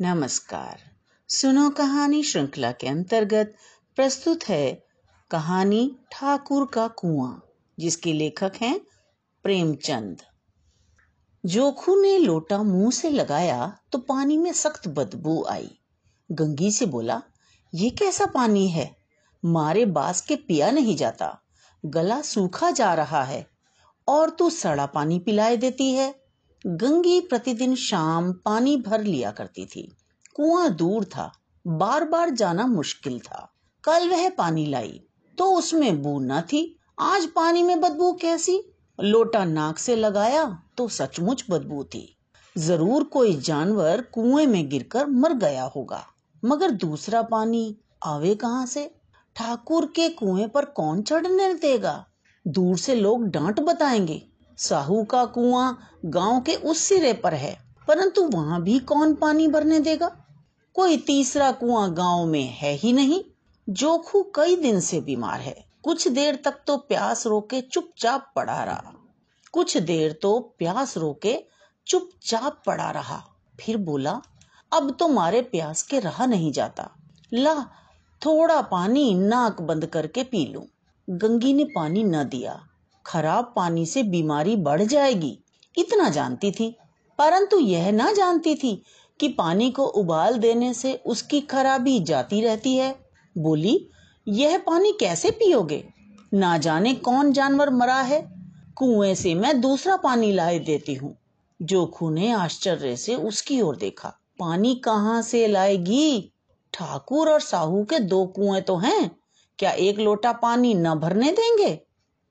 नमस्कार। सुनो कहानी श्रृंखला के अंतर्गत प्रस्तुत है कहानी ठाकुर का कुआँ, जिसके लेखक हैं प्रेमचंद। जोखू ने लोटा मुँह से लगाया तो पानी में सख्त बदबू आई। गंगी से बोला, ये कैसा पानी है? मारे बास के पिया नहीं जाता। गला सूखा जा रहा है और तू सड़ा पानी पिलाए देती है। गंगी प्रतिदिन शाम पानी भर लिया करती थी। कुआँ दूर था। बार बार जाना मुश्किल था। कल वह पानी लाई तो उसमें बू न थी। आज पानी में बदबू कैसी? लोटा नाक से लगाया तो सचमुच बदबू थी। ज़रूर कोई जानवर कुएँ में गिरकर मर गया होगा। मगर दूसरा पानी आवे कहाँ से? ठाकुर के कुएँ पर कौन चढ़ने देगा दूर से लोग डांट बताएँगे। साहू का कुआँ गाँव के उस सिरे पर है, परंतु वहाँ भी कौन पानी भरने देगा? कोई तीसरा कुआँ गाँव में है ही नहीं, जोखू कई दिन से बीमार है। कुछ देर तक तो प्यास रोके चुपचाप पड़ा रहा। कुछ देर तो प्यास रोके चुपचाप पड़ा रहा। फिर बोला, अब तो मारे प्यास के रहा नहीं जाता। ला, थोड़ा पानी नाक बंद करके पी लूँ। गंगी ने पानी न दिया। खराब पानी से बीमारी बढ़ जाएगी। इतना जानती थी, परंतु यह ना जानती थी कि पानी को उबाल देने से उसकी खराबी जाती रहती है। बोली, यह पानी कैसे पियोगे? ना जाने कौन जानवर मरा है। कुएँ से मैं दूसरा पानी लाए देती हूँ। जोखू ने आश्चर्य से उसकी ओर देखा। पानी कहाँ से लाएगी? ठाकुर और साहू के दो कुएँ तो हैं। क्या एक लोटा पानी न भरने देंगे?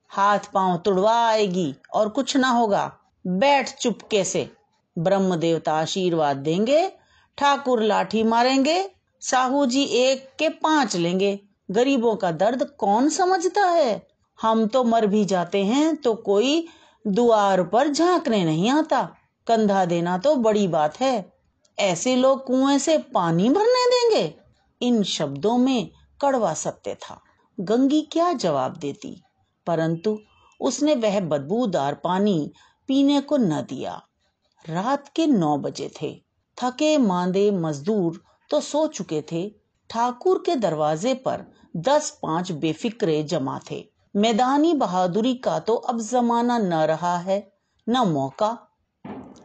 हाथ पाँव तुड़वा आएगी और कुछ ना होगा। बैठ चुपके से। ब्रह्म देवता आशीर्वाद देंगे, ठाकुर लाठी मारेंगे, साहू जी एक के पाँच लेंगे। गरीबों का दर्द कौन समझता है? हम तो मर भी जाते हैं तो कोई दुआर पर झांकने नहीं आता। कंधा देना तो बड़ी बात है। ऐसे लोग कुएँ से पानी भरने देंगे। इन शब्दों में कड़वा सत्य था। गंगी क्या जवाब देती? परंतु उसने वह बदबूदार पानी पीने को न दिया। रात के नौ बजे थे। थके मांदे मजदूर तो सो चुके थे। ठाकुर के दरवाजे पर दस पाँच बेफिक्रे जमा थे। मैदानी बहादुरी का तो अब जमाना न रहा है, न मौका।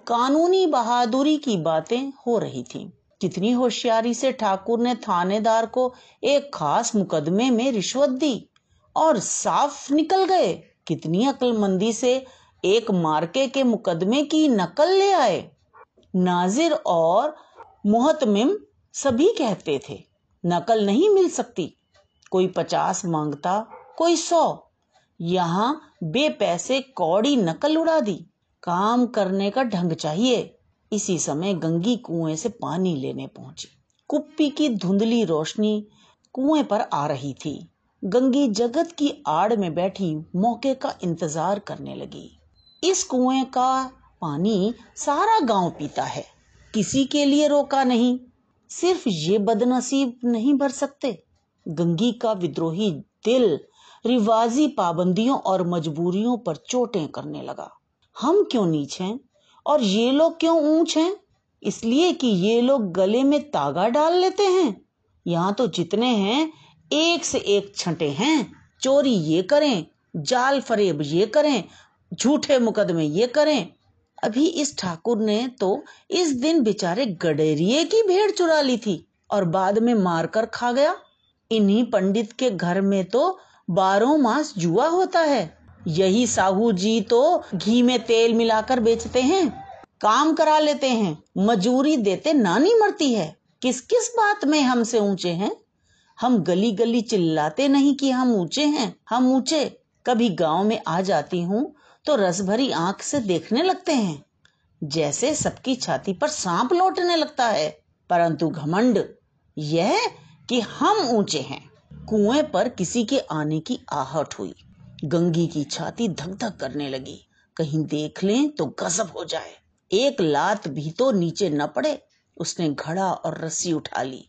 कानूनी बहादुरी की बातें हो रही थी। कितनी होशियारी से ठाकुर ने थानेदार को एक खास मुकदमे में रिश्वत दी। और साफ़ निकल गए। कितनी अक्लमंदी से एक मार्के के मुकदमे की नकल ले आए। नाजिर और मोहतमिम सभी कहते थे, नकल नहीं मिल सकती। कोई पचास माँगता, कोई सौ। यहाँ बेपैसे कौड़ी नकल उड़ा दी। काम करने का ढंग चाहिए। इसी समय गंगी कुएँ से पानी लेने पहुँची। कुप्पी की धुंधली रोशनी कुएँ पर आ रही थी। गंगी जगत की आड़ में बैठी मौके का इंतज़ार करने लगी। इस कुएँ का पानी सारा गाँव पीता है। किसी के लिए रोका नहीं। सिर्फ़ ये बदनसीब नहीं भर सकते। गंगी का विद्रोही दिल रिवाजी पाबंदियों और मजबूरियों पर चोटें करने लगा। हम क्यों नीच हैं? और ये लोग क्यों ऊंच हैं? इसलिए कि ये लोग गले में तागा डाल लेते हैं। यहाँ तो जितने हैं एक से एक छंटे हैं। चोरी ये करें, जाल फरेब ये करें, झूठे मुकदमे ये करें। अभी इस ठाकुर ने तो इस दिन बेचारे गडेरिए की भेड़ चुरा ली थी और बाद में मारकर खा गया। इन्हीं पंडित के घर में तो बारह मास जुआ होता है। यही साहू जी तो घी में तेल मिलाकर बेचते हैं, काम करा लेते हैं, मजूरी देते नानी मरती है। किस किस बात में हमसे ऊँचे हैं? हम गली गली चिल्लाते नहीं कि हम ऊँचे हैं, हम ऊँचे। कभी गाँव में आ जाती हूँ तो रस भरी आँख से देखने लगते हैं। जैसे सबकी छाती पर सांप लौटने लगता है, परंतु घमंड यह कि हम ऊँचे हैं। कुएँ पर किसी के आने की आहट हुई। गंगी की छाती धक धक करने लगी। कहीं देख लें तो गजब हो जाए। एक लात भी तो नीचे न पड़े। उसने घड़ा और रस्सी उठा ली।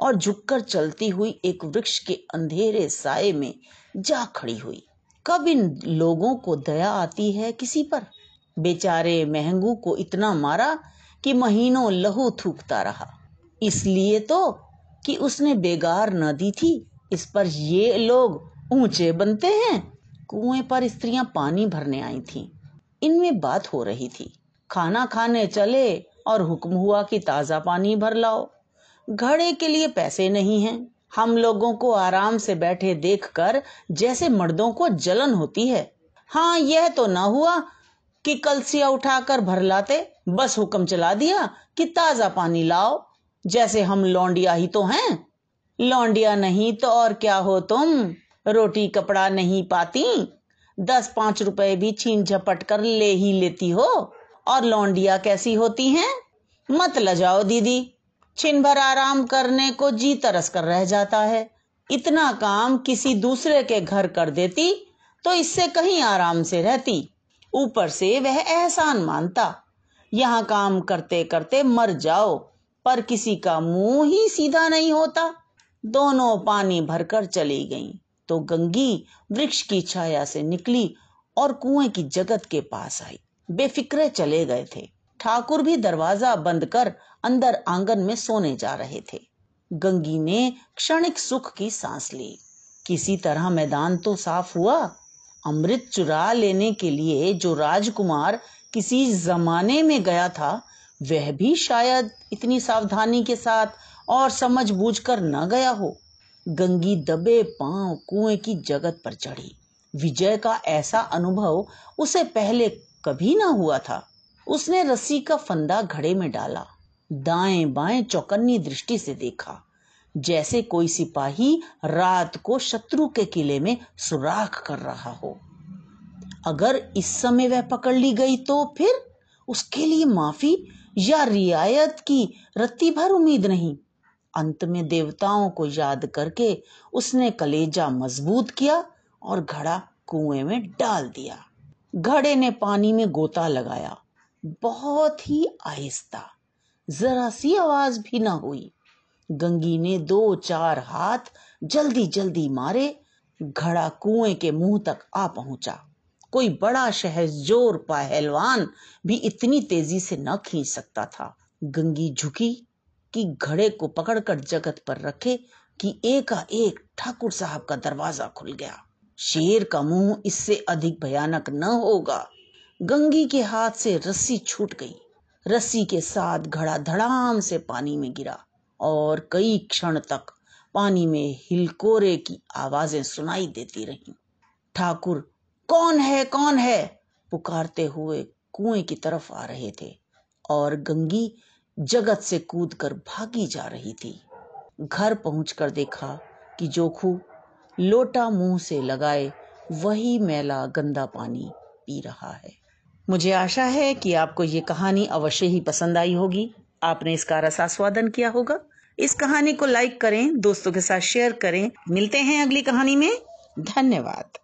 और झुककर चलती हुई एक वृक्ष के अंधेरे साय में जा खड़ी हुई। कब इन लोगों को दया आती है किसी पर? बेचारे महंगू को इतना मारा कि महीनों लहू थूकता रहा। इसलिए तो कि उसने बेगार न दी थी, इस पर ये लोग ऊँचे बनते हैं। कुएँ पर स्त्रियाँ पानी भरने आई थीं। इनमें बात हो रही थी। खाना खाने चले और हुक्म हुआ कि ताज़ा पानी भर लाओ। घड़े के लिए पैसे नहीं हैं। हम लोगों को आराम से बैठे देखकर जैसे मर्दों को जलन होती है। हाँ यह तो ना हुआ कि कलसिया उठाकर भर लाते, बस हुक्म चला दिया कि ताज़ा पानी लाओ। जैसे हम लौंडिया ही तो हैं। लौंडिया नहीं तो और क्या हो तुम? रोटी, कपड़ा नहीं पाती? दस पाँच रुपए भी छीन झपट कर ले ही लेती हो। और लौंडिया कैसी होती हैं? मत लजाओ, दीदी। छिन भर आराम करने को जी तरस कर रह जाता है। इतना काम किसी दूसरे के घर कर देती तो इससे कहीं आराम से रहती। ऊपर से वह एहसान मानता, यहाँ काम करते करते मर जाओ, पर किसी का मुँह ही सीधा नहीं होता। दोनों पानी भरकर चली गईं तो गंगी वृक्ष की छाया से निकली और कुएँ की जगत के पास आई। बेफिक्रे चले गए थे। ठाकुर भी दरवाज़ा बंद कर अंदर आँगन में सोने जा रहे थे। गंगी ने क्षणिक सुख की सांस ली। किसी तरह मैदान तो साफ़ हुआ। अमृत चुरा लेने के लिए जो राजकुमार किसी जमाने में गया था, वह भी शायद इतनी सावधानी के साथ और समझ बूझ कर न गया हो। गंगी दबे पाँव कुएँ की जगत पर चढ़ी। विजय का ऐसा अनुभव उसे पहले कभी ना हुआ था। उसने रस्सी का फंदा घड़े में डाला, दाएँ बाएँ चौकन्नी दृष्टि से देखा, जैसे कोई सिपाही रात को शत्रु के किले में सुराख कर रहा हो। अगर इस समय वह पकड़ ली गई तो फिर उसके लिए माफ़ी या रियायत की रत्ती भर उम्मीद नहीं। अंत में देवताओं को याद करके उसने कलेजा मज़बूत किया और घड़ा कुएँ में डाल दिया। घड़े ने पानी में गोता लगाया। बहुत ही आहिस्ता। जरा सी आवाज़ भी ना हुई। गंगी ने दो चार हाथ जल्दी जल्दी मारे। घड़ा कुएँ के मुँह तक आ पहुँचा। कोई बड़ा शहजोर पहलवान भी इतनी तेज़ी से न खींच सकता था। गंगी झुकी कि घड़े को पकड़कर जगत पर रखे कि एकाएक ठाकुर साहब का दरवाज़ा खुल गया। शेर का मुँह इससे अधिक भयानक न होगा। गंगी के हाथ से रस्सी छूट गई। रस्सी के साथ घड़ा धड़ाम से पानी में गिरा और कई क्षण तक पानी में हिलकोरे की आवाज़ें सुनाई देती रहीं। ठाकुर, कौन है कौन है? पुकारते हुए कुएँ की तरफ़ आ रहे थे और गंगी जगत से कूदकर भागी जा रही थी। घर पहुंचकर देखा कि जोखू लोटा मुँह से लगाए वही मैला गंदा पानी पी रहा है। मुझे आशा है कि आपको ये कहानी अवश्य ही पसंद आई होगी। आपने इसका रसास्वादन किया होगा। इस कहानी को लाइक करें, दोस्तों के साथ शेयर करें। मिलते हैं अगली कहानी में। धन्यवाद।